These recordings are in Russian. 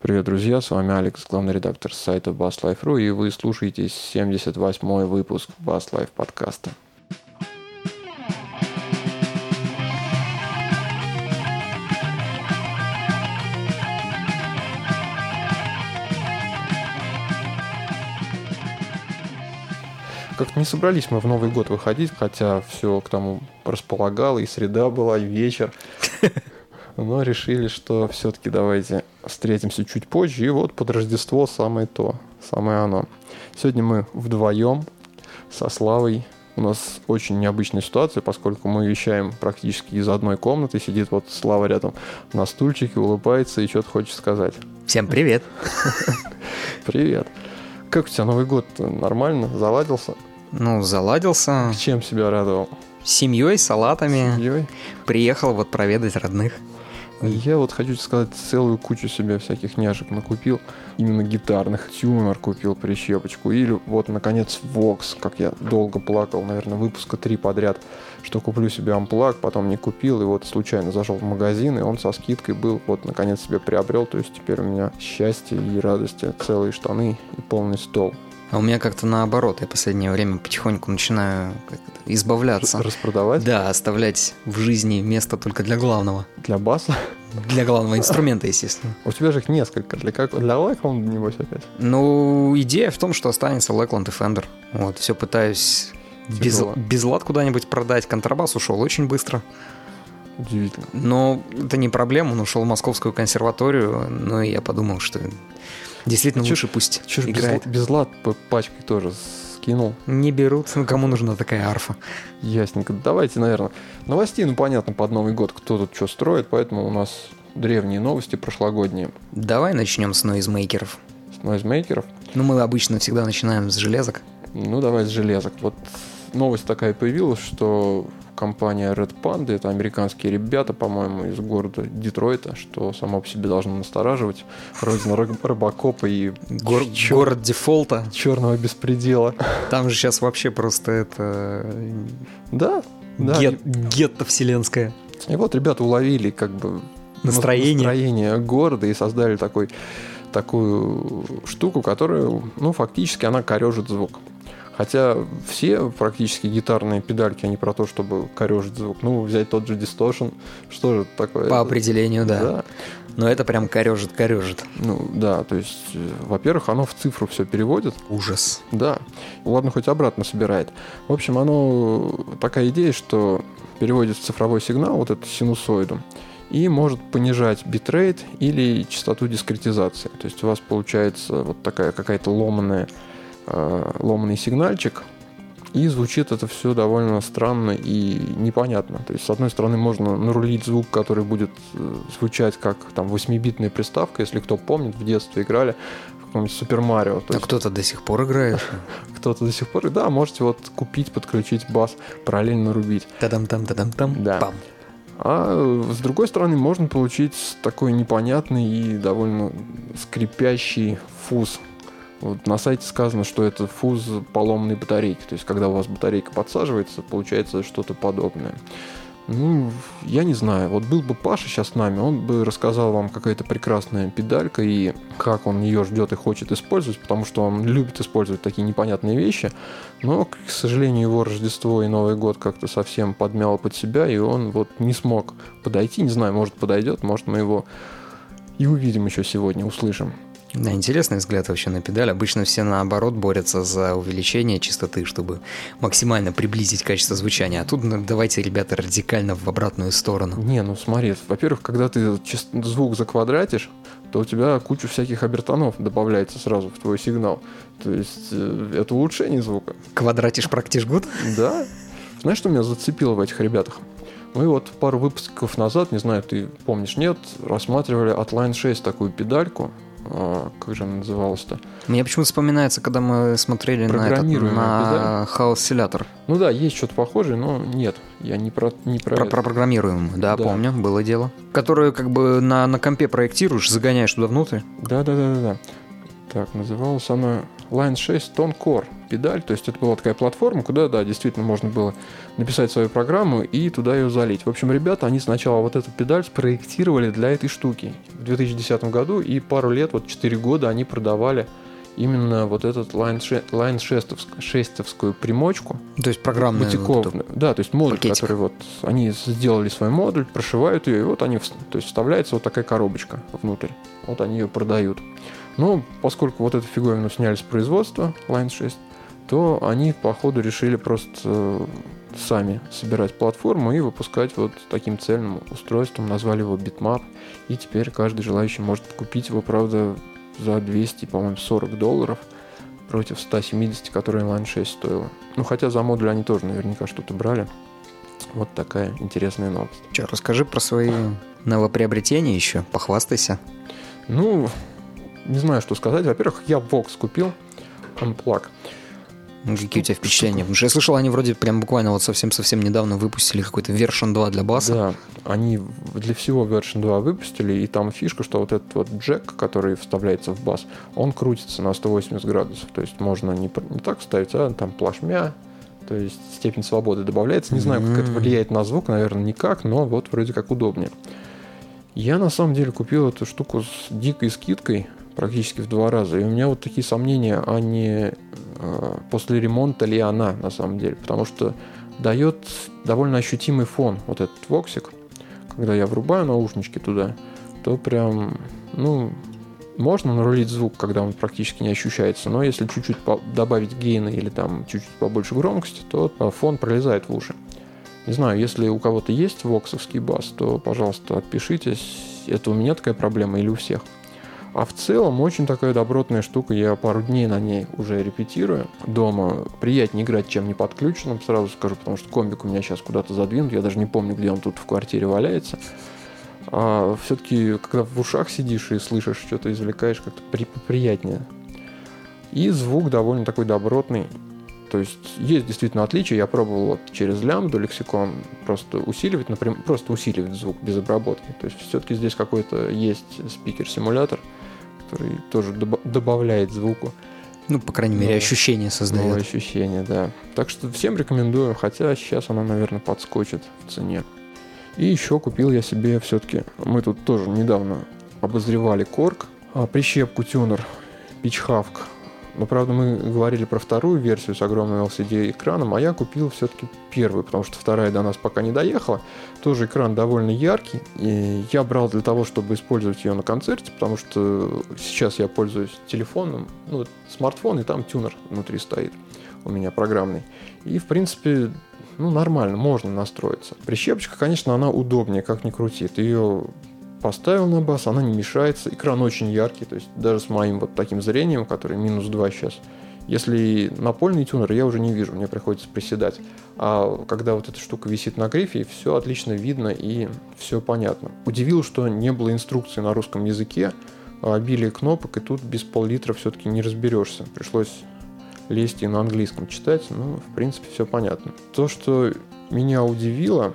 Привет, друзья, с вами Алекс, главный редактор сайта BassLife.ru, и вы слушаете 78-й выпуск BassLife подкаста. Как-то не собрались мы в Новый год выходить, хотя все к тому располагало, и среда была, и вечер. Но решили, что все-таки давайте встретимся чуть позже, и вот под Рождество самое то, самое оно. Сегодня мы вдвоем со Славой. У нас очень необычная ситуация, поскольку мы вещаем практически из одной комнаты. Сидит вот Слава рядом на стульчике, улыбается и что-то хочет сказать. Всем привет. Привет. Как у тебя Новый год? Нормально? Заладился? Ну, заладился. Чем себя радовал? Семьей, салатами. Семьей? Приехал вот проведать родных. Я вот хочу сказать, целую кучу себе всяких няшек накупил. Именно гитарных. Тюнер купил прищепочку. Или вот, наконец, Vox, как я долго плакал, наверное, выпуска три подряд, что куплю себе амплак, потом не купил, и вот случайно зашел в магазин, и он со скидкой был, вот, наконец, себе приобрел. То есть теперь у меня счастье и радости, целые штаны и полный стол. А у меня как-то наоборот, я в последнее время потихоньку начинаю избавляться. Распродавать? Да, оставлять в жизни место только для главного. Для баса? Для главного инструмента, естественно. У тебя же их несколько. Для, как... для Lakeland, небось, опять? Ну, идея в том, что останется Lakeland и Fender. Вот, все пытаюсь без, без лад куда-нибудь продать. Контрабас ушел очень быстро. Удивительно. Но это не проблема, он ушел в Московскую консерваторию, но я подумал, что Действительно, а лучше чё, пусть чё играет. Без, без лад пачкой тоже скинул. Не берут. Ну, кому нужна такая арфа? Ясненько. Давайте, наверное, новостей, ну, понятно, под Новый год кто тут что строит, поэтому у нас древние новости прошлогодние. Давай начнем с нойзмейкеров. С нойзмейкеров? Ну, мы обычно всегда начинаем с железок. Ну, давай с железок. Вот новость такая появилась, что компания Red Panda, это американские ребята, по-моему, из города Детройта, что само по себе должно настораживать. Родина рыбакопа и... Гор- чер... Город дефолта. Черного беспредела. Там же сейчас вообще просто это... Да, да. Гет... Гетто вселенское. И вот ребята уловили как бы настроение, настроение города и создали такой такую штуку, которая, ну, фактически она корежит звук. Хотя все практически гитарные педальки, они про то, чтобы корежить звук. Ну, взять тот же Distortion, что же это такое? По определению, да. да. Но это прям корежит, корежит. Ну, да, то есть, э, во-первых, оно в цифру все переводит. Ужас. Да. Ладно, хоть обратно собирает. В общем, оно такая идея, что переводит в цифровой сигнал, вот эту синусоиду, и может понижать битрейт или частоту дискретизации. То есть у вас получается вот такая какая-то ломаная э, ломанный сигнальчик, и звучит это все довольно странно и непонятно. То есть, с одной стороны, можно нарулить звук, который будет э, звучать как там 8-битная приставка, если кто помнит, в детстве играли в каком-нибудь Супер Марио. А кто-то до сих пор играет? Кто-то до сих пор, да, можете вот купить, подключить бас, параллельно рубить. Тадам-там, тадам-там, да. Пам. А с другой стороны, можно получить такой непонятный и довольно скрипящий фуз вот на сайте сказано, что это фуз поломной батарейки. То есть, когда у вас батарейка подсаживается, получается что-то подобное. Ну, я не знаю. Вот был бы Паша сейчас с нами, он бы рассказал вам какая-то прекрасная педалька и как он ее ждет и хочет использовать, потому что он любит использовать такие непонятные вещи. Но, к сожалению, его Рождество и Новый год как-то совсем подмял под себя, и он вот не смог подойти. Не знаю, может подойдет, может мы его и увидим еще сегодня, услышим. Да, интересный взгляд вообще на педаль. Обычно все наоборот борются за увеличение частоты, чтобы максимально приблизить качество звучания. А тут ну, давайте, ребята, радикально в обратную сторону. Не, ну смотри, во-первых, когда ты звук заквадратишь, то у тебя кучу всяких обертонов добавляется сразу в твой сигнал. То есть э, это улучшение звука. Квадратишь практиш гуд? Да. Знаешь, что меня зацепило в этих ребятах? Мы вот пару выпусков назад, не знаю, ты помнишь, нет, рассматривали от Line 6 такую педальку, как же она называлась-то? Мне почему-то вспоминается, когда мы смотрели на, этот, на хаос селятор. Ну да, есть что-то похожее, но нет, я не про не про, про, про программируемую, да, да, помню, было дело. Которую как бы на, на компе проектируешь, загоняешь туда внутрь. Да, да, да, да, да. Так, называлась она Line 6 Tone Core педаль. То есть это была такая платформа, куда, да, действительно можно было написать свою программу и туда ее залить. В общем, ребята, они сначала вот эту педаль спроектировали для этой штуки в 2010 году, и пару лет, вот 4 года они продавали именно вот этот Line, line шестовскую примочку. То есть программная. Вот да, то есть модуль, пакетик. который вот они сделали свой модуль, прошивают ее, и вот они, то есть вставляется вот такая коробочка внутрь. Вот они ее продают. Но поскольку вот эту фиговину сняли с производства Line 6, то они, походу, решили просто э, сами собирать платформу и выпускать вот таким цельным устройством. Назвали его Bitmap. И теперь каждый желающий может купить его, правда, за 200, по-моему, 40 долларов против 170, которые Line 6 стоила. Ну, хотя за модуль они тоже наверняка что-то брали. Вот такая интересная новость. Че, расскажи про свои новоприобретения еще, похвастайся. Ну, не знаю, что сказать. Во-первых, я Vox купил, Unplug. Ну, какие у тебя впечатления? Потому что я слышал, они вроде прям буквально вот совсем-совсем недавно выпустили какой-то version 2 для баса. Да, они для всего version 2 выпустили, и там фишка, что вот этот вот джек, который вставляется в бас, он крутится на 180 градусов. То есть можно не, не так ставить, а там плашмя, то есть степень свободы добавляется. Не знаю, как это влияет на звук, наверное, никак, но вот вроде как удобнее. Я на самом деле купил эту штуку с дикой скидкой, практически в два раза. И у меня вот такие сомнения, а не э, после ремонта ли она на самом деле. Потому что дает довольно ощутимый фон вот этот воксик. Когда я врубаю наушнички туда, то прям, ну, можно нарулить звук, когда он практически не ощущается, но если чуть-чуть добавить гейна или там чуть-чуть побольше громкости, то э, фон пролезает в уши. Не знаю, если у кого-то есть воксовский бас, то, пожалуйста, отпишитесь. Это у меня такая проблема или у всех? А в целом очень такая добротная штука. Я пару дней на ней уже репетирую. Дома приятнее играть, чем не подключенным, сразу скажу, потому что комбик у меня сейчас куда-то задвинут. Я даже не помню, где он тут в квартире валяется. А все-таки, когда в ушах сидишь и слышишь, что-то извлекаешь, как-то при приятнее. И звук довольно такой добротный. То есть есть действительно отличия. Я пробовал вот через лямбду лексикон просто усиливать, например, просто усиливать звук без обработки. То есть все-таки здесь какой-то есть спикер-симулятор, который тоже доб- добавляет звуку. Ну, по крайней мере, ощущение создает. Новое ощущение, да. Так что всем рекомендую, хотя сейчас она, наверное, подскочит в цене. И еще купил я себе все-таки, мы тут тоже недавно обозревали корк, а прищепку тюнер Пичхавк но, правда, мы говорили про вторую версию с огромным LCD-экраном, а я купил все-таки первую, потому что вторая до нас пока не доехала. Тоже экран довольно яркий, и я брал для того, чтобы использовать ее на концерте, потому что сейчас я пользуюсь телефоном, ну, смартфон, и там тюнер внутри стоит у меня программный. И, в принципе, ну, нормально, можно настроиться. Прищепочка, конечно, она удобнее, как ни крути. Ты ее поставил на бас, она не мешается, экран очень яркий, то есть даже с моим вот таким зрением, который минус 2 сейчас, если напольный тюнер, я уже не вижу, мне приходится приседать. А когда вот эта штука висит на грифе, все отлично видно и все понятно. Удивил, что не было инструкции на русском языке, а обилие кнопок, и тут без пол-литра все-таки не разберешься. Пришлось лезть и на английском читать, ну, в принципе, все понятно. То, что меня удивило,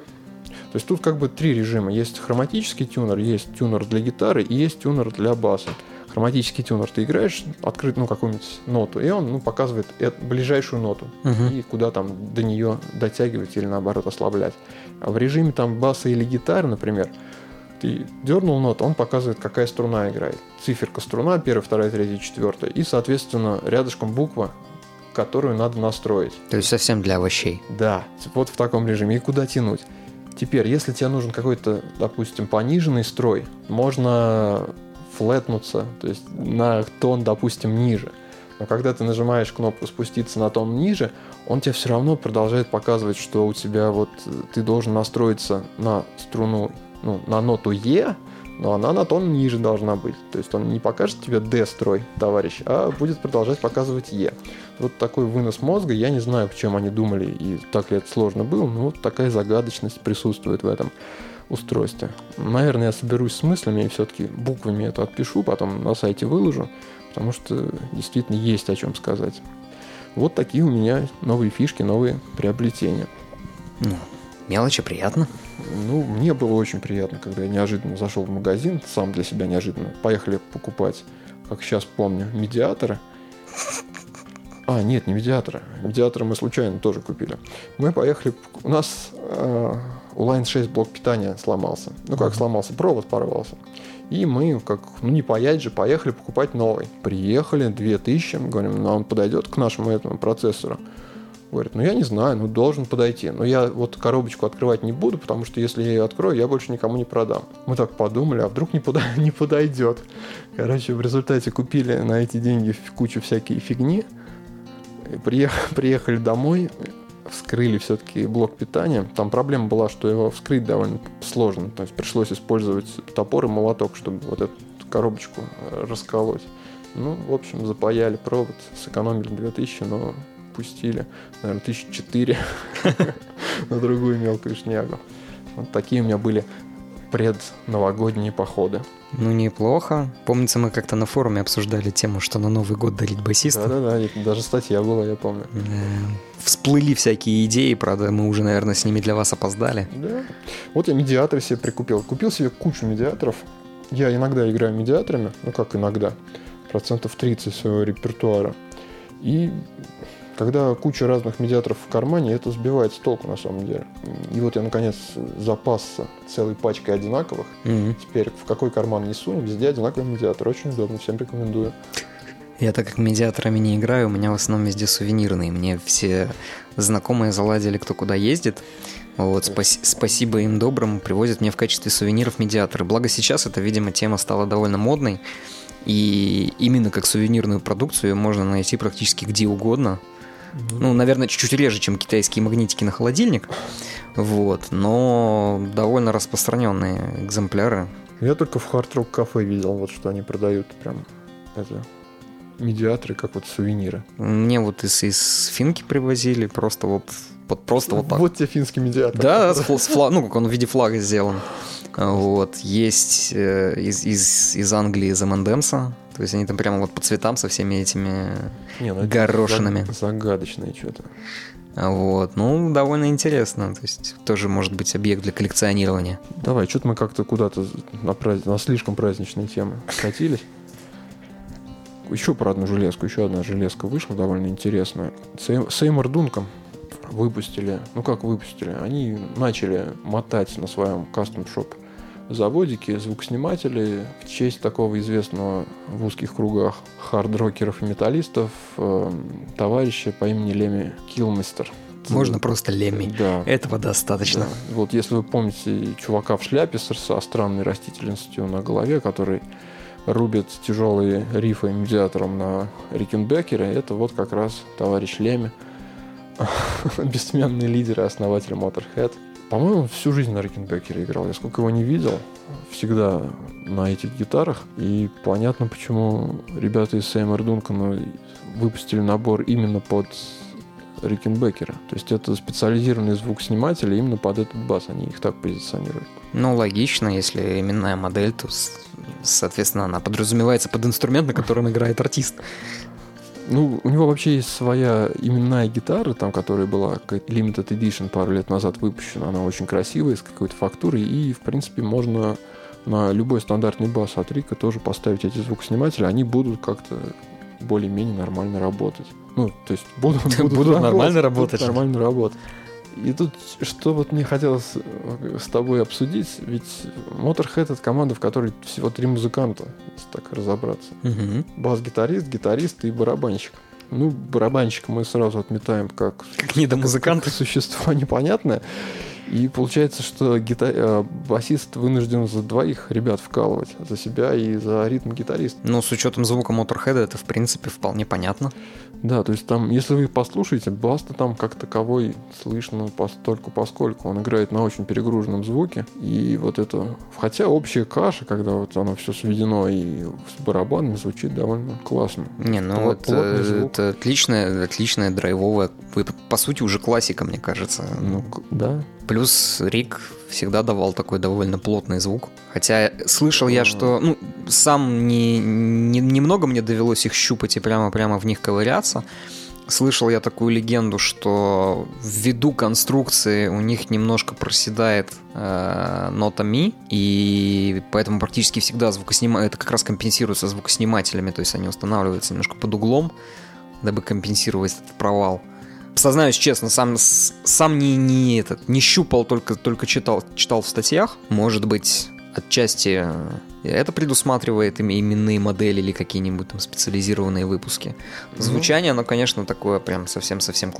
то есть тут как бы три режима. Есть хроматический тюнер, есть тюнер для гитары и есть тюнер для баса. Хроматический тюнер ты играешь, открыть ну, какую-нибудь ноту, и он ну, показывает ближайшую ноту, uh-huh. и куда там до нее дотягивать или наоборот ослаблять. А в режиме там баса или гитары, например, ты дернул ноту, он показывает, какая струна играет. Циферка струна, первая, вторая, третья, четвертая. И, соответственно, рядышком буква, которую надо настроить. То есть совсем для овощей. Да, вот в таком режиме. И куда тянуть? Теперь, если тебе нужен какой-то, допустим, пониженный строй, можно флетнуться, то есть на тон, допустим, ниже. Но когда ты нажимаешь кнопку спуститься на тон ниже, он тебе все равно продолжает показывать, что у тебя вот ты должен настроиться на струну, ну, на ноту Е, но она на тон ниже должна быть. То есть он не покажет тебе D-строй, товарищ, а будет продолжать показывать Е. Вот такой вынос мозга, я не знаю, к чем они думали и так ли это сложно было, но вот такая загадочность присутствует в этом устройстве. Наверное, я соберусь с мыслями и все-таки буквами это отпишу, потом на сайте выложу, потому что действительно есть о чем сказать. Вот такие у меня новые фишки, новые приобретения. Ну, мелочи приятно. Ну, мне было очень приятно, когда я неожиданно зашел в магазин, сам для себя неожиданно. Поехали покупать, как сейчас помню, медиаторы. А, нет, не медиаторы. Медиаторы мы случайно тоже купили. Мы поехали... У нас э, у Line 6 блок питания сломался. Ну как сломался? Провод порвался. И мы, как, ну не паять же, поехали покупать новый. Приехали, 2000, говорим, ну он подойдет к нашему этому процессору. Говорит, ну я не знаю, ну должен подойти. Но я вот коробочку открывать не буду, потому что если я ее открою, я больше никому не продам. Мы так подумали, а вдруг не, пода- не подойдет. Короче, в результате купили на эти деньги кучу всякой фигни. Приехали, приехали домой, вскрыли все-таки блок питания. Там проблема была, что его вскрыть довольно сложно. То есть пришлось использовать топор и молоток, чтобы вот эту коробочку э, расколоть. Ну, в общем, запаяли провод, сэкономили 2000, но пустили, наверное, 1004 на другую мелкую шнягу. Вот такие у меня были предновогодние походы. Ну, неплохо. Помнится, мы как-то на форуме обсуждали тему, что на Новый год дарить басиста. Да-да-да, даже статья была, я помню. Всплыли всякие идеи, правда, мы уже, наверное, с ними для вас опоздали. Да. Вот я медиатор себе прикупил. Купил себе кучу медиаторов. Я иногда играю медиаторами, ну как иногда, процентов 30 своего репертуара. И когда куча разных медиаторов в кармане, это сбивает с толку на самом деле. И вот я наконец запасся целой пачкой одинаковых. Мгм. Теперь в какой карман не сунь, везде одинаковый медиатор. Очень удобно, всем рекомендую. Я так как медиаторами не играю, у меня в основном везде сувенирные. Мне все знакомые заладили, кто куда ездит. Вот, спас- спасибо им добрым, привозят мне в качестве сувениров медиаторы. Благо сейчас эта, видимо, тема стала довольно модной. И именно как сувенирную продукцию ее можно найти практически где угодно. Ну, наверное, чуть-чуть реже, чем китайские магнитики на холодильник. Вот, но довольно распространенные экземпляры. Я только в Hard Rock кафе видел, вот что они продают прям это медиаторы, как вот сувениры. Мне вот из, из финки привозили, просто вот, вот просто вот так. Вот тебе финский медиатор. Да, с с фла- ну, как он в виде флага сделан. Вот. Есть э, из, из, из Англии из M&M'sa. То есть они там прямо вот по цветам со всеми этими... Не, ну горошинами. заг- Загадочное что-то. Вот. Ну, довольно интересно. То есть тоже может быть объект для коллекционирования. Давай, что-то мы как-то куда-то на, праздник, на слишком праздничные темы катились. Еще про одну железку. Еще одна железка вышла довольно интересная. Сей- Сеймор Дунком выпустили. Ну как выпустили? Они начали мотать на своем кастом-шоп заводике звукосниматели в честь такого известного в узких кругах хард-рокеров и металлистов э, товарища по имени Леми Килмистер. Можно просто лемми. Да. Этого достаточно. Да. Вот если вы помните чувака в шляпе со странной растительностью на голове, который рубит тяжелые рифы медиатором на Рикенбекере, это вот как раз товарищ Леми, бессменный лидер и основатель Motorhead. По-моему, всю жизнь на Рикенбекере играл. Я сколько его не видел, всегда на этих гитарах. И понятно, почему ребята из Сеймор Дункана выпустили набор именно под Рикенбекера. То есть это специализированные звукосниматели именно под этот бас. Они их так позиционируют. Ну, логично, если именная модель, то, соответственно, она подразумевается под инструмент, на котором играет артист. Ну, у него вообще есть своя именная гитара, там, которая была какая-то limited edition пару лет назад выпущена. Она очень красивая, с какой-то фактурой. И, в принципе, можно на любой стандартный бас от Рика тоже поставить эти звукосниматели. Они будут как-то более-менее нормально работать. Ну, то есть будут, Будут нормально работать. будут нормально работать. И тут, что вот мне хотелось э, с тобой обсудить, ведь Motorhead это команда, в которой всего три музыканта, если так разобраться. Мгм. Бас-гитарист, гитарист и барабанщик. Ну, барабанщика мы сразу отметаем как, Как недомузыкант. как существо непонятное. И получается, что гита... э, басист вынужден за двоих ребят вкалывать. За себя и за ритм гитарист. Ну, с учетом звука Motorhead это, в принципе, вполне понятно. Да, то есть там, если вы послушаете, бас-то там как таковой слышно постольку поскольку. Он играет на очень перегруженном звуке. И вот это... Хотя общая каша, когда вот оно все сведено и с барабанами, звучит довольно классно. Не, ну это, плотный звук. это отличная, отличная драйвовая, по сути, уже классика, мне кажется. Ну, да. Плюс Рик всегда давал такой довольно плотный звук. Хотя слышал я, что... Ну, сам не, не- немного мне довелось их щупать и прямо-прямо в них ковыряться. Слышал я такую легенду, что ввиду конструкции у них немножко проседает э, нота ми, и поэтому практически всегда звукоснима... это как раз компенсируется звукоснимателями, то есть они устанавливаются немножко под углом, дабы компенсировать этот провал. Сознаюсь честно, сам, сам не, не, этот, не щупал, только, только читал, читал в статьях. Может быть, отчасти это предусматривает именные модели или какие-нибудь там специализированные выпуски. Ну. Звучание, оно, конечно, такое прям совсем-совсем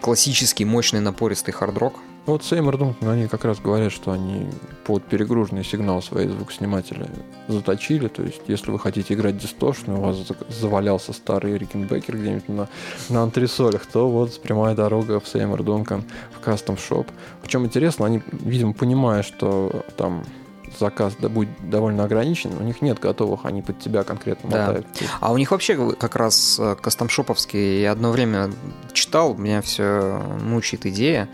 классический, мощный, напористый хард-рок. Вот Сеймор Дункан, они как раз говорят, что они под перегруженный сигнал свои звукосниматели заточили. То есть, если вы хотите играть дистошно, у вас завалялся старый Рикенбекер где-нибудь на, на антресолях, то вот прямая дорога в Сеймор Дункан в кастом шоп. Причем интересно, они, видимо, понимая, что там заказ будет довольно ограничен, у них нет готовых, они под тебя конкретно да. мотают. А у них вообще как раз э, кастомшоповский, я одно время читал, меня все мучает идея,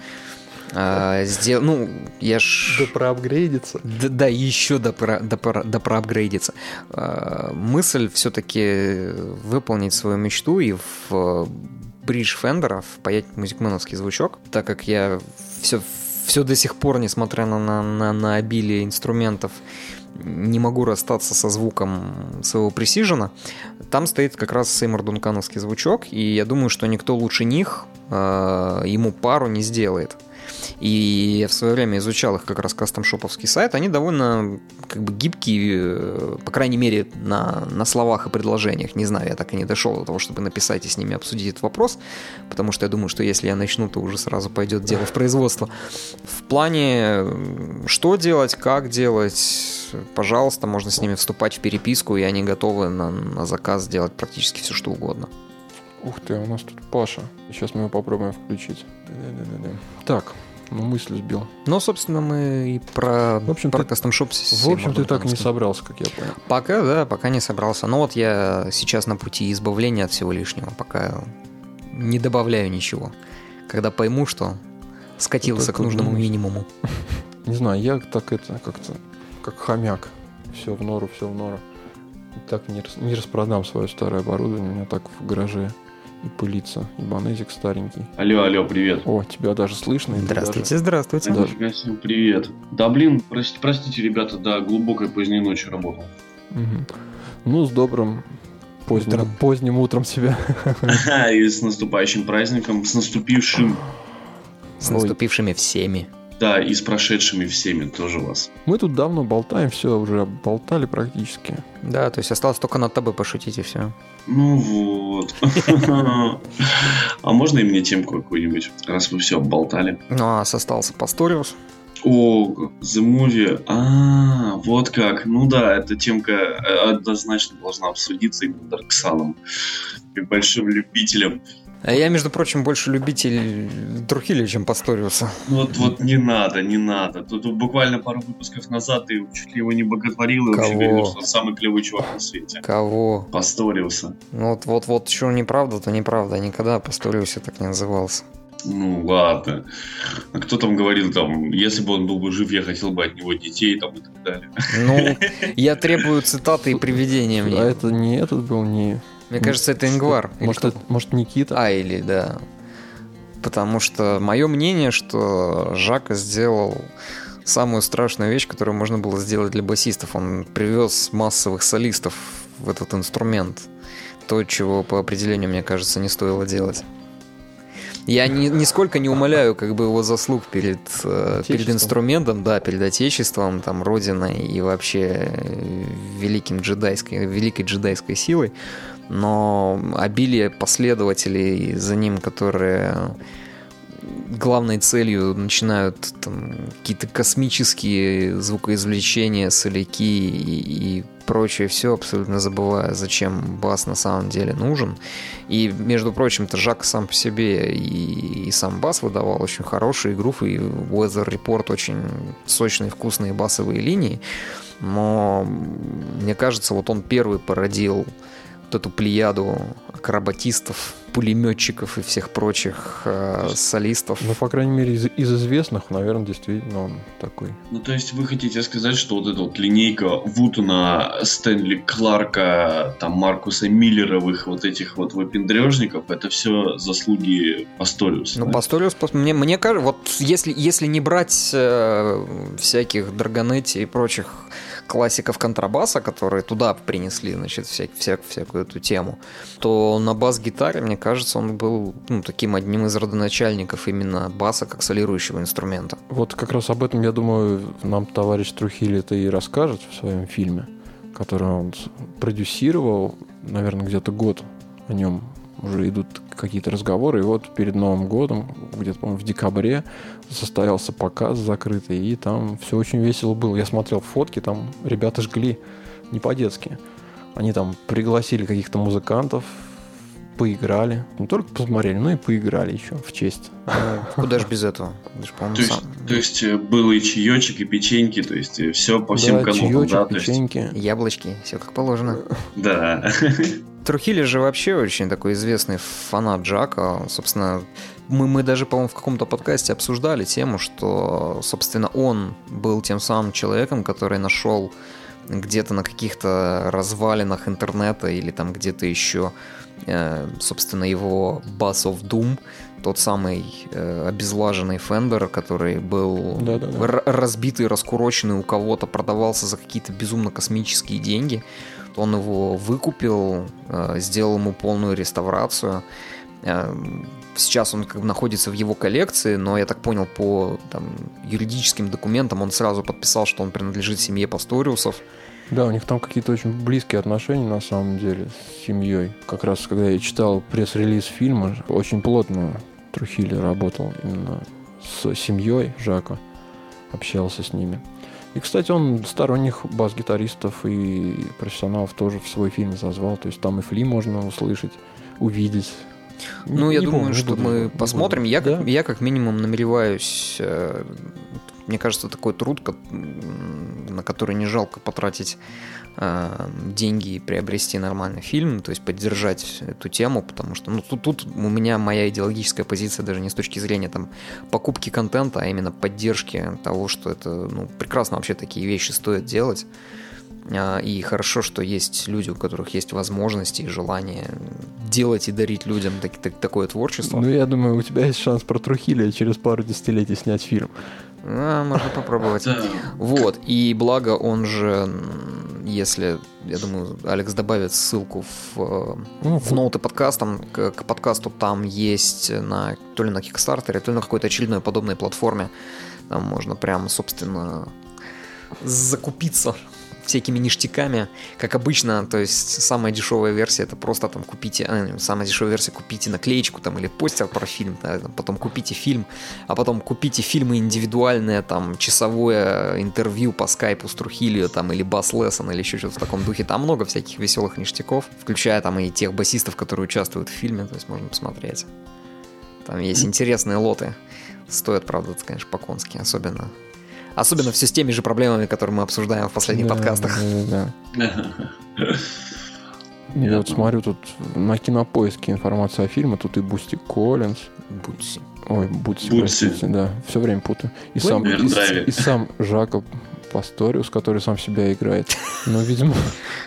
а, сдел... Ну, я ж... Да проапгрейдиться. Да, да еще да, про... да, про... да проапгрейдиться. А, мысль все-таки выполнить свою мечту и в бридж Фендера впаять музикменовский звучок, так как я все, все до сих пор, несмотря на, на, на, на обилие инструментов, не могу расстаться со звуком своего Precision. Там стоит как раз Сеймур Дункановский звучок, и я думаю, что никто лучше них э, ему пару не сделает. И я в свое время изучал их как раз кастом-шоповский сайт. Они довольно как бы гибкие, э, по крайней мере, на, на словах и предложениях. Не знаю, я так и не дошел до того, чтобы написать и с ними обсудить этот вопрос, потому что я думаю, что если я начну, то уже сразу пойдет дело в производство. В плане, что делать, как делать, пожалуйста, можно с ними вступать в переписку, и они готовы на, на заказ сделать практически все, что угодно. Ух ты, у нас тут Паша. Сейчас мы его попробуем включить. Да-да-да. Так, ну мысль сбил. Ну, собственно, мы и про, в общем, про ты, Custom Shop В общем, ты так и не собрался, как я понял. Пока, да, пока не собрался. Но вот я сейчас на пути избавления от всего лишнего. Пока не добавляю ничего. Когда пойму, что скатился к нужному думаешь? минимуму. Не знаю, я так это как-то как хомяк. Все в нору, все в нору. И так не, не распродам свое старое оборудование. У меня так в гараже и пылится. И банезик старенький. Алло, алло, привет. О, тебя даже слышно. Здравствуйте, даже... здравствуйте. Да. Нифига себе, привет. Да блин, простите, простите, ребята, до глубокой поздней ночи работал. Угу. Ну, с добрым поздним утром, поздним утром себя. И с наступающим праздником, с наступившим. С наступившими всеми. Да, и с прошедшими всеми тоже вас. Мы тут давно болтаем, все, уже болтали практически. Да, то есть осталось только над тобой пошутить и все. Ну вот. А можно и мне темку какую-нибудь, раз вы все болтали? Ну, а остался Пасториус. О, The Movie. А, вот как. Ну да, эта темка э, однозначно должна обсудиться именно Дарксалом. Как большим любителем я, между прочим, больше любитель Трухиля, чем Пасториуса. Вот, вот не надо, не надо. Тут буквально пару выпусков назад ты чуть ли его не боготворил и Кого? вообще говорил, что он самый клевый чувак на свете. Кого? Пасториуса. Ну вот, вот, вот, что неправда, то неправда. Никогда Пасториусе так не назывался. Ну ладно. А кто там говорил, там, если бы он был бы жив, я хотел бы от него детей там и так далее. Ну, я требую цитаты и приведения мне. А это не этот был, не мне кажется, это Ингвар. Может, это, может Никита? А, или да. Потому что мое мнение, что Жака сделал самую страшную вещь, которую можно было сделать для басистов. Он привез массовых солистов в этот инструмент. То, чего по определению, мне кажется, не стоило делать. Я ни, нисколько не умоляю как бы его заслуг перед, э, перед инструментом, да, перед отечеством, там, родиной и вообще великим джедайской, великой джедайской силой но обилие последователей за ним, которые главной целью начинают какие-то космические звукоизвлечения, соляки и, и прочее все, абсолютно забывая, зачем бас на самом деле нужен. И, между прочим-то, Жак сам по себе и, и сам бас выдавал очень хорошие группы, и Weather Report очень сочные, вкусные басовые линии. Но мне кажется, вот он первый породил вот эту плеяду акробатистов, пулеметчиков и всех прочих э, солистов. Ну, по крайней мере, из, из известных, наверное, действительно он такой. Ну, то есть вы хотите сказать, что вот эта вот линейка Вутона, Стэнли Кларка, там, Маркуса Миллеровых, вот этих вот выпендрежников, это все заслуги Пасториуса? Ну, да? Пасториус, мне, мне кажется, вот если, если не брать э, всяких Драгонетти и прочих классиков контрабаса, которые туда принесли, значит, вся, вся, всякую эту тему, то на бас-гитаре, мне кажется, он был ну, таким одним из родоначальников именно баса как солирующего инструмента. Вот как раз об этом, я думаю, нам товарищ Трухили это и расскажет в своем фильме, который он продюсировал, наверное, где-то год о нем уже идут какие-то разговоры, и вот перед Новым годом, где-то, по-моему, в декабре состоялся показ закрытый, и там все очень весело было. Я смотрел фотки, там ребята жгли не по-детски. Они там пригласили каких-то музыкантов, поиграли. Не только посмотрели, но и поиграли еще в честь. Куда же без этого? То есть, то есть э, было и чаечек, и печеньки, то есть э, все по всем да, канонам, да? печеньки. Яблочки, все как положено. Да. Трухили же вообще очень такой известный фанат Джака. Собственно, мы, мы даже, по-моему, в каком-то подкасте обсуждали тему, что, собственно, он был тем самым человеком, который нашел где-то на каких-то развалинах интернета или там где-то еще, э, собственно, его Bass of Doom, тот самый э, обезлаженный Fender, который был да, да, да. разбитый, раскуроченный у кого-то, продавался за какие-то безумно космические деньги. Он его выкупил, э, сделал ему полную реставрацию. Э, сейчас он как бы находится в его коллекции, но я так понял по там, юридическим документам он сразу подписал, что он принадлежит семье Пасториусов. Да, у них там какие-то очень близкие отношения на самом деле с семьей. Как раз когда я читал пресс-релиз фильма, очень плотно Трухили работал именно с семьей Жака, общался с ними. И, кстати, он сторонних бас-гитаристов и профессионалов тоже в свой фильм зазвал. То есть там и Фли можно услышать, увидеть. Ну, не, я не думаю, помню, что мы посмотрим. Я, да? как, я как минимум намереваюсь... Э, мне кажется, такой труд, на который не жалко потратить э, деньги и приобрести нормальный фильм, то есть поддержать эту тему, потому что ну, тут, тут у меня моя идеологическая позиция даже не с точки зрения там покупки контента, а именно поддержки того, что это ну, прекрасно вообще такие вещи стоит делать. А, и хорошо, что есть люди, у которых есть возможности и желание делать и дарить людям так, так, такое творчество. Ну, я думаю, у тебя есть шанс про Трухиля через пару десятилетий снять фильм. А, можно попробовать. Вот, и благо он же, если, я думаю, Алекс добавит ссылку в, э, ну, в ноуты подкастам, к, к подкасту там есть на, то ли на Kickstarter, то ли на какой-то очередной подобной платформе. Там можно прям, собственно, закупиться всякими ништяками, как обычно, то есть самая дешевая версия это просто там купите, э, самая дешевая версия купите наклеечку там или постер про фильм, да, потом купите фильм, а потом купите фильмы индивидуальные, там часовое интервью по скайпу с Трухилио там или бас лессон или еще что-то в таком духе, там много всяких веселых ништяков, включая там и тех басистов, которые участвуют в фильме, то есть можно посмотреть. Там есть интересные лоты. Стоят, правда, конечно, по-конски, особенно Особенно все с теми же проблемами, которые мы обсуждаем в последних да, подкастах. Да, да. Я вот смотрю тут на кинопоиске информация о фильме, тут и Бусти Коллинз. Бутси. Ой, Бутси, Бутси. простите, да. Все время путаю. И сам, и, и сам Жако Пасториус, который сам себя играет. Но, видимо,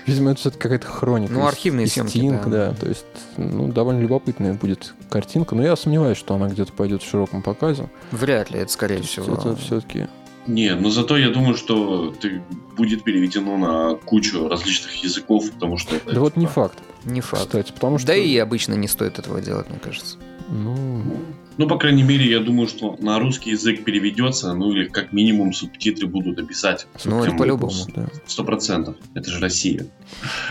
видимо это все-таки какая-то хроника. Ну, архивные съемки, Стинг, да. да. То есть, ну, довольно любопытная будет картинка. Но я сомневаюсь, что она где-то пойдет в широком показе. Вряд ли, это скорее всего. Это все-таки не, но зато я думаю, что ты будет переведено на кучу различных языков, потому что... Да вот не типа факт. Не факт. Кстати, потому что... Да и обычно не стоит этого делать, мне кажется. Ну... Ну, по крайней мере, я думаю, что на русский язык переведется, ну или как минимум субтитры будут описать. Ну, это по-любому. Сто процентов. Это же Россия.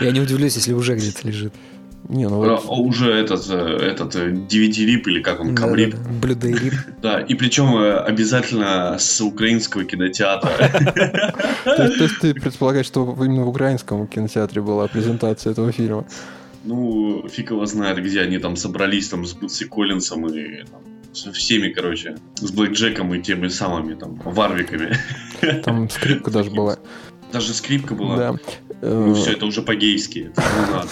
Я не удивлюсь, если уже где-то лежит. Не, ну вот... а, уже этот, э, этот DVD-рип, э, или как он, камрип. Да, да, да. рип. Да, и причем э, обязательно с украинского кинотеатра. То есть ты предполагаешь, что именно в украинском кинотеатре была презентация этого фильма? Ну, фиг его знает, где они там собрались там с Бутси Коллинсом и со всеми, короче, с Блэк Джеком и теми самыми там варвиками. Там скрипка даже была. Даже скрипка была? Да. Ну все, это уже по-гейски. Это не надо.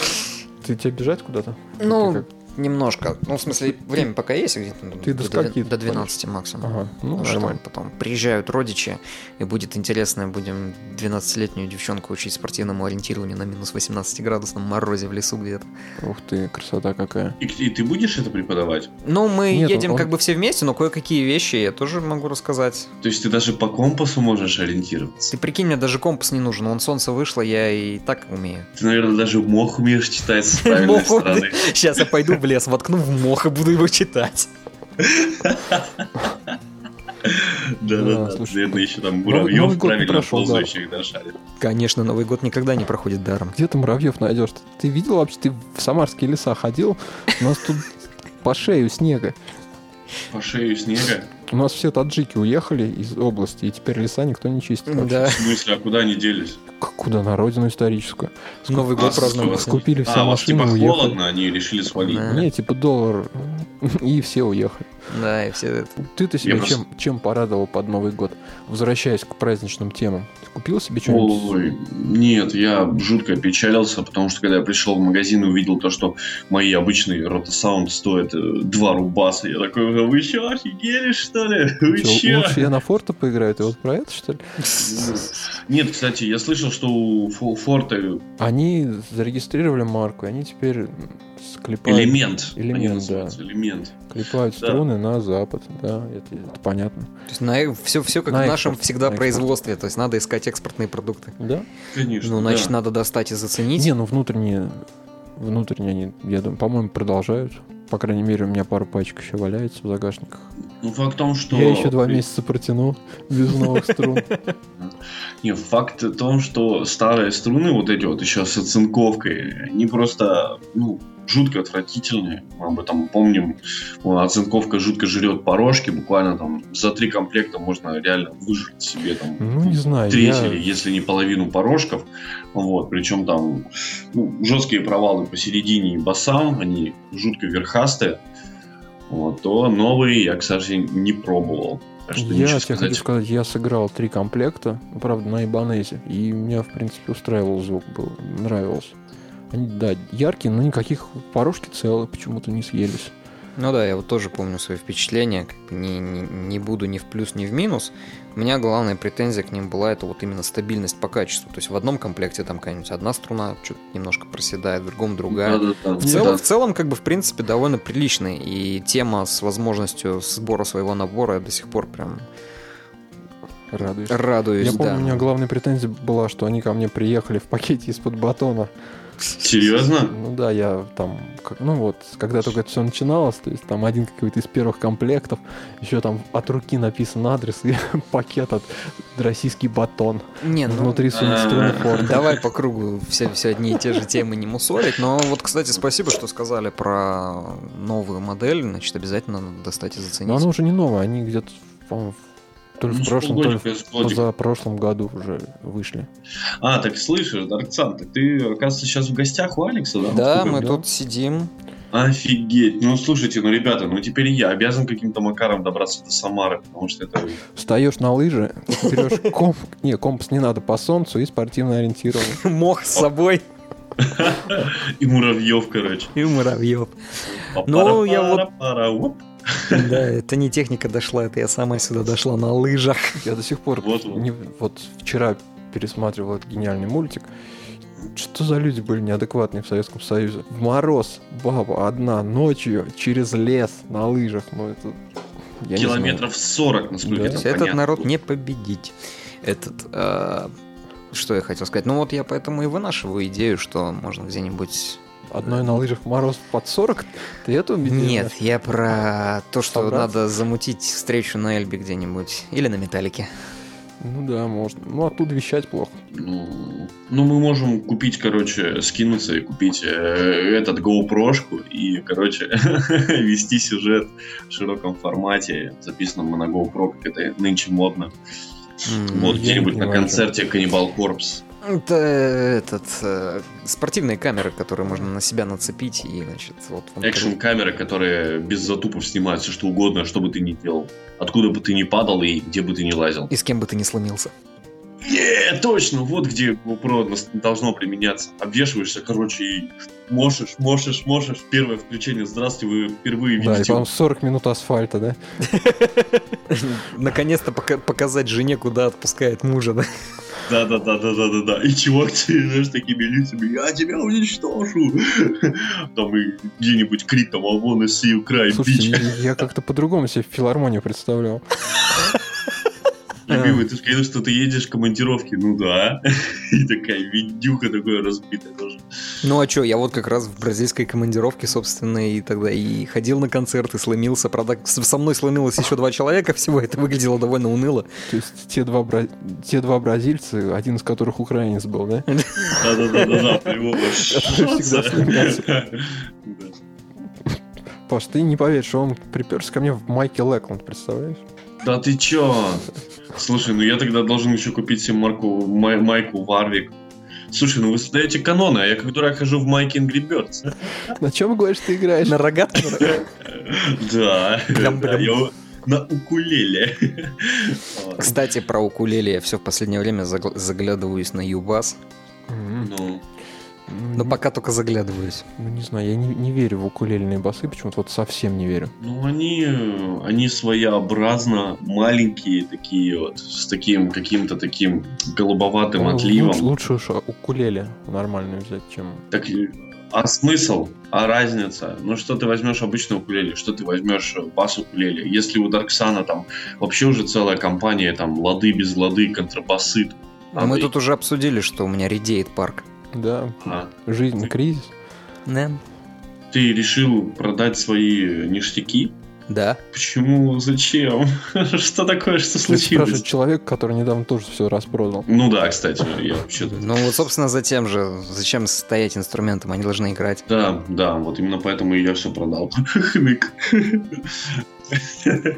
Ты тебе бежать куда-то? Ну, немножко. Ну, в смысле, время пока есть, где-то Ты до до, скольки до 12 максимум. Ага, ну, Потому что нормально. потом приезжают родичи, и будет интересно, будем 12-летнюю девчонку учить спортивному ориентированию на минус 18 градусном морозе в лесу где-то. Ух ты, красота какая. И, и ты будешь это преподавать? Ну, мы Нет, едем он- как бы все вместе, но кое-какие вещи я тоже могу рассказать. То есть ты даже по компасу можешь ориентироваться? Ты прикинь, мне даже компас не нужен, вон солнце вышло, я и так умею. Ты, наверное, даже мох умеешь читать с правильной стороны. Сейчас я пойду в лес, воткну в мох и буду его читать. Да, да, Да, да. Наверное, еще там муравьев правильно ползающих да, шарит. Конечно, Новый год никогда не проходит даром. Где ты муравьев найдешь? Ты видел вообще? Ты в самарские леса ходил? У нас тут по шею снега. По шею снега. У нас все таджики уехали из области, и теперь леса никто не чистит. вообще. Да. В смысле, а куда они делись? Куда? На родину историческую. Новый год А, праздновать. сколько? Скупили все А, машины, типа уехали. холодно, они решили свалить. Да. Не, типа доллар, и все уехали. Да, и все это. Ты-то себя Я просто- чем, чем порадовал под Новый год? Возвращаясь к праздничным темам. Ты купил себе что-нибудь? Ой, нет, я жутко печалился, потому что когда я пришел в магазин и увидел то, что мои обычные ротосаунд стоят э, 2 рубаса, я такой, вы что, офигели, что ли? Вы Чё, чё? лучше я на форте поиграю, ты вот про это, что ли? Нет, кстати, я слышал, что у Фо- Форта Они зарегистрировали марку, и они теперь склепают, элемент. Элемент, называются, элемент. клепают Да. струны на запад. Да, это, это понятно. То есть на, все, все как На в нашем экспорт, всегда на экспорт. производстве. То есть надо искать экспортные продукты. Да? Конечно. Ну, значит, да. надо достать и заценить. Не, ну внутренние, внутренние они, я думаю, по-моему, продолжают. По крайней мере, у меня пару пачек еще валяется в загашниках. Ну, факт в том, что... Я еще два месяца протяну без новых струн. Не, факт в том, что старые струны, вот эти вот еще с оцинковкой, они просто, ну, жутко отвратительные. Мы об этом помним. Оцинковка жутко жрет порожки. Буквально там за три комплекта можно реально выжить себе там Ну, не знаю, треть я- или если не половину порожков. Вот, причем там ну, жесткие провалы посередине и басам, они жутко верхастые. Вот, то новые я, к сожалению, не пробовал. Что Я тебе хочу сказать. сказать, я сыграл три комплекта, ну, правда, на Ибанезе, и меня, в принципе, устраивал звук, был, нравился. Они, да, яркие, но никаких порожки целые почему-то не съелись. Ну да, я вот тоже помню свои впечатления. Как бы не, не, не буду ни в плюс, ни в минус. У меня главная претензия к ним была это вот именно стабильность по качеству. То есть в одном комплекте там какая-нибудь одна струна что-то немножко проседает, в другом другая. Да-да-да. В целом, в целом, как бы, в принципе, довольно приличный. И тема с возможностью сбора своего набора я до сих пор прям Радуюсь. радуюсь, Я помню, да. у меня главная претензия была, что они ко мне приехали в пакете из-под батона. Серьезно? Ну да, я там, как- ну вот, когда только это все начиналось, то есть там один какой-то из первых комплектов, еще там от руки написан адрес и пакет от российский батон. Не, ну, Внутри Форда. Давай по кругу все, все одни и те же темы не мусорить. Но вот, кстати, спасибо, что сказали про новую модель. Значит, обязательно надо достать и заценить. Но она уже не новая, они где-то, по-моему, то ли Ну, в прошлом, то ли в позапрошлом году уже вышли. А, так слышишь, Дарксан, так ты, оказывается, сейчас в гостях у Алекса, да? Да, мы я тут сидим. Офигеть. Ну, слушайте, ну, ребята, ну, теперь я обязан каким-то макаром добраться до Самары, потому что это... Встаешь на лыжи, берешь комп, не, компас не надо по солнцу и спортивное ориентирование. Мох с собой И муравьев, короче. и муравьев. Ну, я вот-. Да, это не техника дошла, это я сама сюда дошла на лыжах. Я до сих пор, не- вот вчера пересматривал этот гениальный мультик. Что за люди были неадекватные в Советском Союзе? В мороз баба одна ночью через лес на лыжах. Ну это... я не знаю. Километров 40, насколько Да. это Этот понятно. народ не победить. Этот... э, Что я хотел сказать? Ну вот я поэтому и вынашиваю идею, что можно где-нибудь... Одной на лыжах мороз под 40? Ты это убедил? Нет, я про то, что Собраться? надо замутить встречу на Эльбе где-нибудь. Или на Металлике. Ну да, можно. Ну оттуда вещать плохо. Ну, ну, мы можем купить, короче, скинуться и купить э, этот GoPro-шку и, короче, вести сюжет в широком формате, записанном на GoPro, как это нынче модно. М, Вот где-нибудь на концерте Cannibal Corpse. Это этот э, спортивные камеры, которые можно на себя нацепить и, значит, вот. он Экшн-камеры, которые без затупов снимают все что угодно, что бы ты ни делал. Откуда бы ты ни падал и где бы ты ни лазил. И с кем бы ты ни сломился. Не, точно, вот где GoPro должно применяться. Обвешиваешься, короче, и можешь, можешь, можешь. Первое включение. Здравствуйте, вы впервые Да, и видите. потом 40 минут асфальта, да? Наконец-то пока- показать жене, куда отпускает мужа, да? Да, да, да, да, да, да, да. И чувак, знаешь, такими лицами, я тебя уничтожу. Там и где-нибудь крик там, I wanna see you cry, Слушайте, я как-то по-другому себе филармонию представлял. Любимый, ты же говорил, что ты едешь в командировке. Ну да. И такая видюха такое разбитая тоже. Ну а чё, я вот как раз в бразильской командировке, собственно, и тогда и ходил на концерты, сломился. Правда, со мной сломилось еще два человека всего, это выглядело довольно уныло. То есть те два, бра- те два бразильца, один из которых украинец был, да? Да-да-да-да, прямо Всегда сломался. Да. Паш, ты не поверишь, что он приперся ко мне в майке Лэкланд, представляешь? Да ты чё? Слушай, ну я тогда должен еще купить себе марку, май- майку Варвик. Слушай, ну вы создаете каноны, а я как дурак хожу в майке Angry Birds. На чем, говоришь, ты играешь? На рогатке? Да, на укулеле. Кстати, про укулеле я все в последнее время загл- заглядываюсь на Юбас. Ну, ну, Но не- пока только заглядываюсь. Ну, не знаю, я не, не верю в укулельные басы, почему-то вот совсем не верю. ну они, они своеобразно маленькие такие вот, с таким каким-то таким голубоватым Ну, отливом. лучше, лучше уж укулеле нормальную взять, чем... Так, а смысл? А разница? Ну что ты возьмешь обычный укулеле, что ты возьмешь бас укулеле? Если у Дарксана там вообще уже целая компания, там лады без лады, контрабасы. А мы тут уже обсудили, что у меня редеет парк. Да, А, жизнь, кризис. Да. ты решил продать свои ништяки? Да. Почему? Зачем? Что такое? Что Это случилось? спрашивает человек, который недавно тоже все распродал. Ну да, кстати, я вообще-то... Ну вот, собственно, затем же, зачем стоять инструментом, они должны играть. Да, да, вот именно поэтому я все продал. Хнык.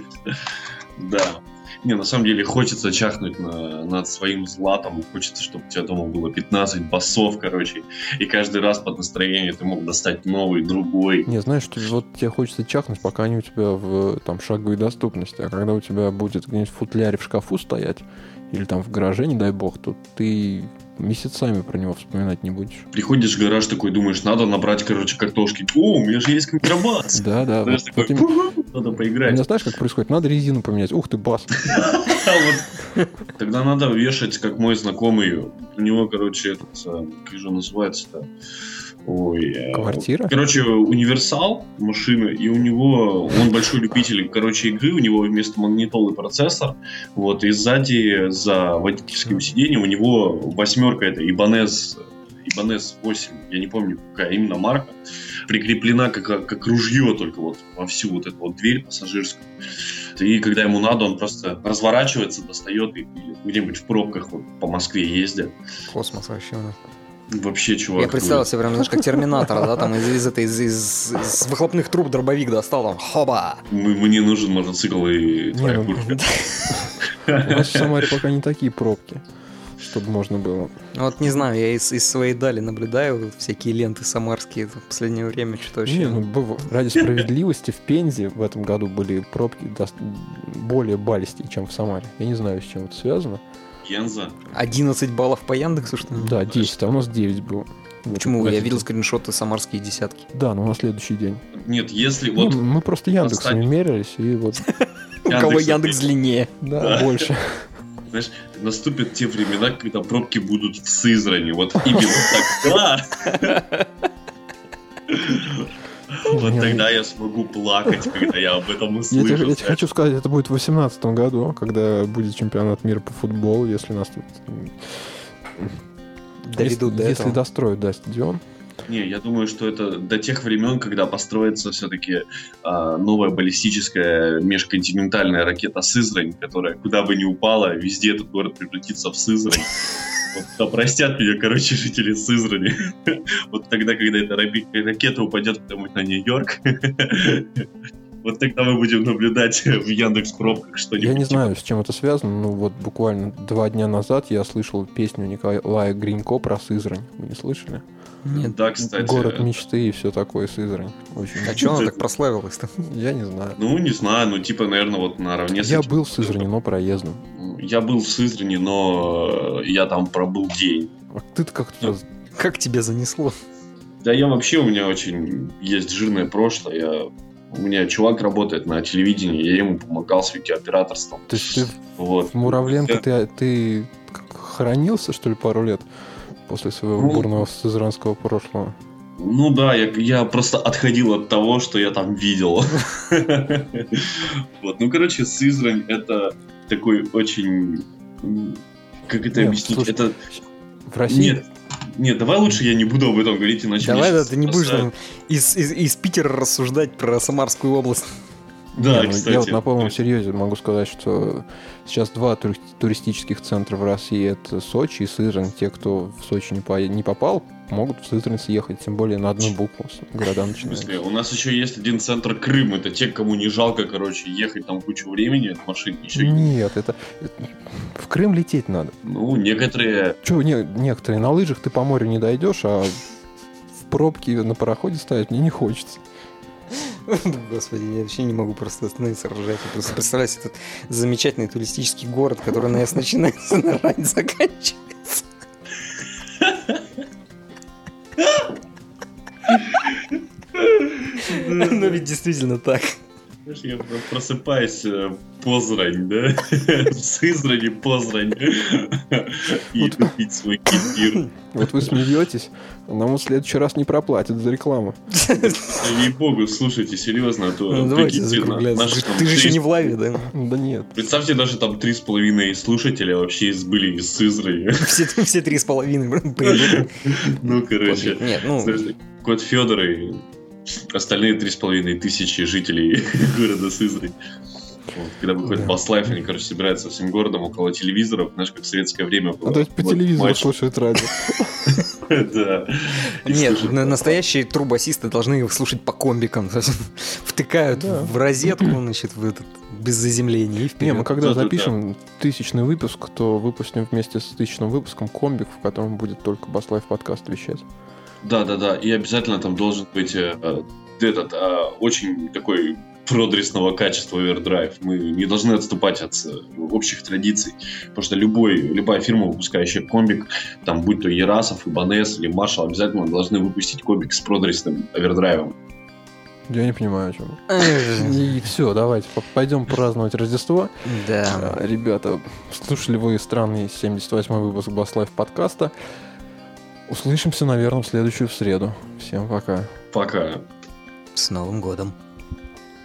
Да. Не, на самом деле хочется чахнуть на- над своим златом. Хочется, чтобы у тебя дома было 15 басов, короче. И каждый раз под настроение ты мог достать новый, другой. Не, знаешь, что вот тебе хочется чахнуть, пока они у тебя в там шаговой доступности. А когда у тебя будет где-нибудь футляре в шкафу стоять, или там в гараже, не дай бог, то ты месяцами про него вспоминать не будешь. Приходишь в гараж такой, думаешь, надо набрать, короче, картошки. О, у меня же есть контрабас. Да, да. Знаешь, вот- такой, вот именно- «Фу, надо У поиграть. меня знаешь, как происходит? Надо резину поменять. Ух ты, бас. А Тогда надо вешать, как мой знакомый. У него, короче, этот, а, как же называется-то? Ой. э, Квартира? Короче, универсал машины, и у него, он большой любитель, короче, игры, у него вместо магнитолы процессор, вот, и сзади за водительским сиденьем у него восьмерка, это Ibanez, Ibanez 8, я не помню, какая именно марка, прикреплена как, как ружье только вот во всю вот эту вот дверь пассажирскую. И когда ему надо, он просто разворачивается, достает и где-нибудь в пробках вот, по Москве ездят. Космос вообще у нас. Вообще, чувак. Я представил себе прям, знаешь, как терминатор, да, там из, из этой, из, из- из выхлопных труб дробовик достал, там, хоба! Мне нужен мотоцикл и Не, твоя ну, куртка. У нас в Самаре пока не такие пробки, чтобы можно было. Ну, Вот не знаю, я из, из своей дали наблюдаю вот всякие ленты самарские в последнее время, что-то вообще... Не, ну, быв- ради справедливости в Пензе в этом году были пробки дос- более баллистые, чем в Самаре. Я не знаю, с чем это связано. Янза. 11 баллов по Яндексу, что ли? Да, 10, а у нас 9 было. Почему? Вот. Я видел скриншоты самарские десятки. Да, но на следующий день. Нет, если Не, вот... мы просто Яндексами Оставить. мерились, и вот, У кого Яндекс длиннее? Да. больше. Знаешь, наступят те времена, когда пробки будут в Сызрани. Вот именно тогда... Вот тогда я смогу плакать, когда я об этом Я тебе, услышу. я тебе хочу сказать, это будет в 2018 году, когда будет чемпионат мира по футболу, если нас тут... Доведут если, до если этого. достроят, да, стадион. Не, я думаю, что это до тех времен, когда построится все-таки новая баллистическая межконтинентальная ракета Сызрань, которая куда бы ни упала, везде этот город превратится в Сызрань. Вот, да простят меня, короче, жители Сызрани. Вот тогда, когда эта ракета упадет куда-нибудь на Нью-Йорк, вот тогда мы будем наблюдать в Яндекс пробках что-нибудь. Я не знаю, с чем это связано, но вот буквально два дня назад я слышал песню Николая Гринько про Сызрань. Вы не слышали? Нет. Да, кстати. Город мечты и все такое Сызрань. Очень. А что она так прославилась-то? Я не знаю. Ну, не знаю, ну, типа, наверное, вот наравне с Я был в Сызрани, но проездом. я был в Сызрани, но я там пробыл день. А ты-то как туда... Как тебя занесло? Да я вообще, у меня очень есть жирное прошлое. Я, у меня чувак работает на телевидении, я ему помогал с видеооператорством. То есть ты Вот. в Муравленко Я- ты, ты как хоронился, что ли, пару лет после своего Ну, бурного сызранского прошлого? Ну да, я, я просто отходил от того, что я там видел. Вот, ну короче, Сызрань это такой очень... Как это объяснить? Это... В России Нет, нет, давай лучше я не буду об этом говорить, иначе Давай, да, ты не будешь из, из, из Питера рассуждать про Самарскую область. Да, ну, кстати. Я вот на полном серьезе могу сказать, что сейчас два тури- туристических центра в России это Сочи и Сызрань. Те, кто в Сочи не, по- не попал, могут в Сызрань съехать, тем более на одну букву с города В начинаются. смысле, у нас еще есть один центр Крым. Это те, кому не жалко, короче, ехать там кучу времени в машине. Еще... Нет, это... В Крым лететь надо. Ну, некоторые... Че, не, некоторые на лыжах ты по морю не дойдешь, а в пробки на пароходе ставить мне не хочется. Господи, я вообще не могу просто остановиться ржать. Просто представляю этот замечательный туристический город, который на S начинается, на рань заканчивается. Но ведь действительно так. Знаешь, я про- просыпаюсь э, Позрань, да? В Сызрани Позрань. И Вот. иду пить свой кефир. Вот вы смеетесь, нам в следующий раз не проплатят за рекламу. Ей-богу, слушайте, серьезно, а то Ну, прикиньте, наши Ты же еще не в лаве, да? Да нет. Представьте, даже там три с половиной слушателя вообще из- были из Сызрани. Все, три с половиной. Ну, короче. Нет, ну, Кот Федор и остальные три с половиной тысячи жителей города Сызрань. Вот, когда выходит Да. Баслайф, они, короче, собираются всем городом около телевизоров, знаешь, как в советское время было. А то есть по Вот, телевизору матч. слушают радио. Да. Нет, настоящие трубасисты должны их слушать по комбикам. Втыкают в розетку, значит, в этот, без заземления и Не, вперед. мы когда запишем тысячный выпуск, то выпустим вместе с тысячным выпуском комбик, в котором будет только Баслайф подкаст вещать. Да, да, да. И обязательно там должен быть э, этот э, очень такой продресного качества овердрайв. Мы не должны отступать от э, общих традиций. Потому что любой, любая фирма, выпускающая комбик, там будь то Ерасов, Ибанес или Маршал, обязательно должны выпустить комбик с продресным овердрайвом. Я не понимаю, о чем. И все, давайте по- пойдем праздновать Рождество. Да. А, Ребята, слушали вы странный 78 выпуск Баслайф подкаста. Услышимся, наверное, в следующую в среду. Всем пока. Пока. С Новым годом.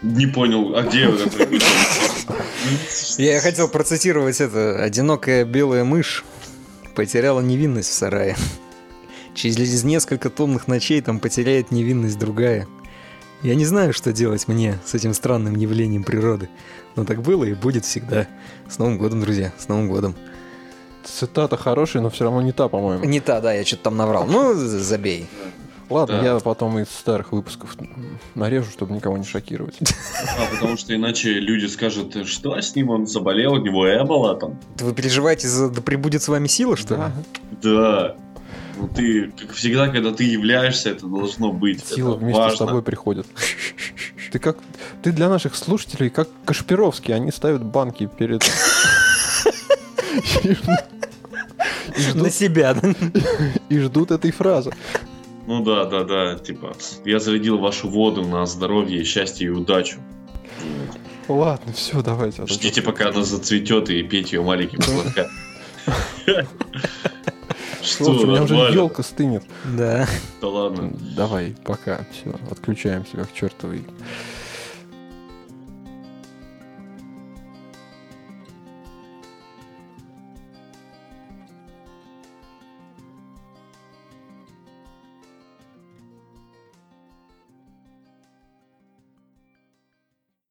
Не понял, а где вот это? Я хотел процитировать это. Одинокая белая мышь потеряла невинность в сарае. Через несколько томных ночей там потеряет невинность другая. Я не знаю, что делать мне с этим странным явлением природы. Но так было и будет всегда. С Новым годом, друзья, с Новым годом. Цитата хорошая, но все равно не та, по-моему. Не та, да, я что-то там наврал. Ну, забей. Ладно, Да. я потом из старых выпусков нарежу, чтобы никого не шокировать. А, потому что иначе люди скажут, что с ним, он заболел, у него эбола там. Вы переживаете за «Да пребудет с вами сила», что ли? Да. Да. Ну ты, как всегда, когда ты являешься, это должно быть. Сила это вместе с важно. тобой приходит. Ты как... Ты для наших слушателей как Кашпировский. Они ставят банки перед... И На себя, да? И ждут этой фразы. Ну да, да, да. Типа, я зарядил вашу воду на здоровье, счастье и удачу. Ладно, все, давайте. а Ждите, пока она зацветет и пейте ее маленьким глотком. Что, Слушай, у меня уже елка стынет. Да. Да ладно. Давай, пока. Все, отключаемся как чертовый